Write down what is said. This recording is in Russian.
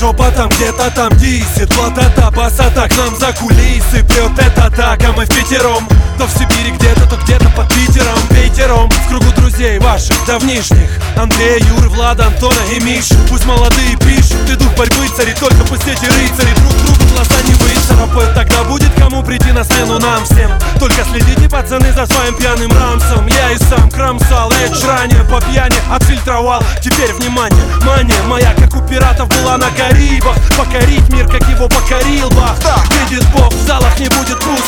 там где-то там дисит Плата басата к нам за кулисы Прет это так, а мы в пятером То в Сибири где-то, то где-то под Питером. Ветером в кругу друзей ваших давнишних. Андрея, Юры, Влада, Антона и Миши Пусть молодые пишут, идут борьбы цари Только пусть эти рыцари друг другу глаза не выцарапают Тогда будет кому прийти на сцену нам всем. Только следите, пацаны, за своим пьяным рамсом. Я и сам кромсал, речь ранее по пьяни отфильтровал. Теперь внимание, мания моя, как у Покорить мир, как его покорил Бах Видит Бог, в залах не будет пусто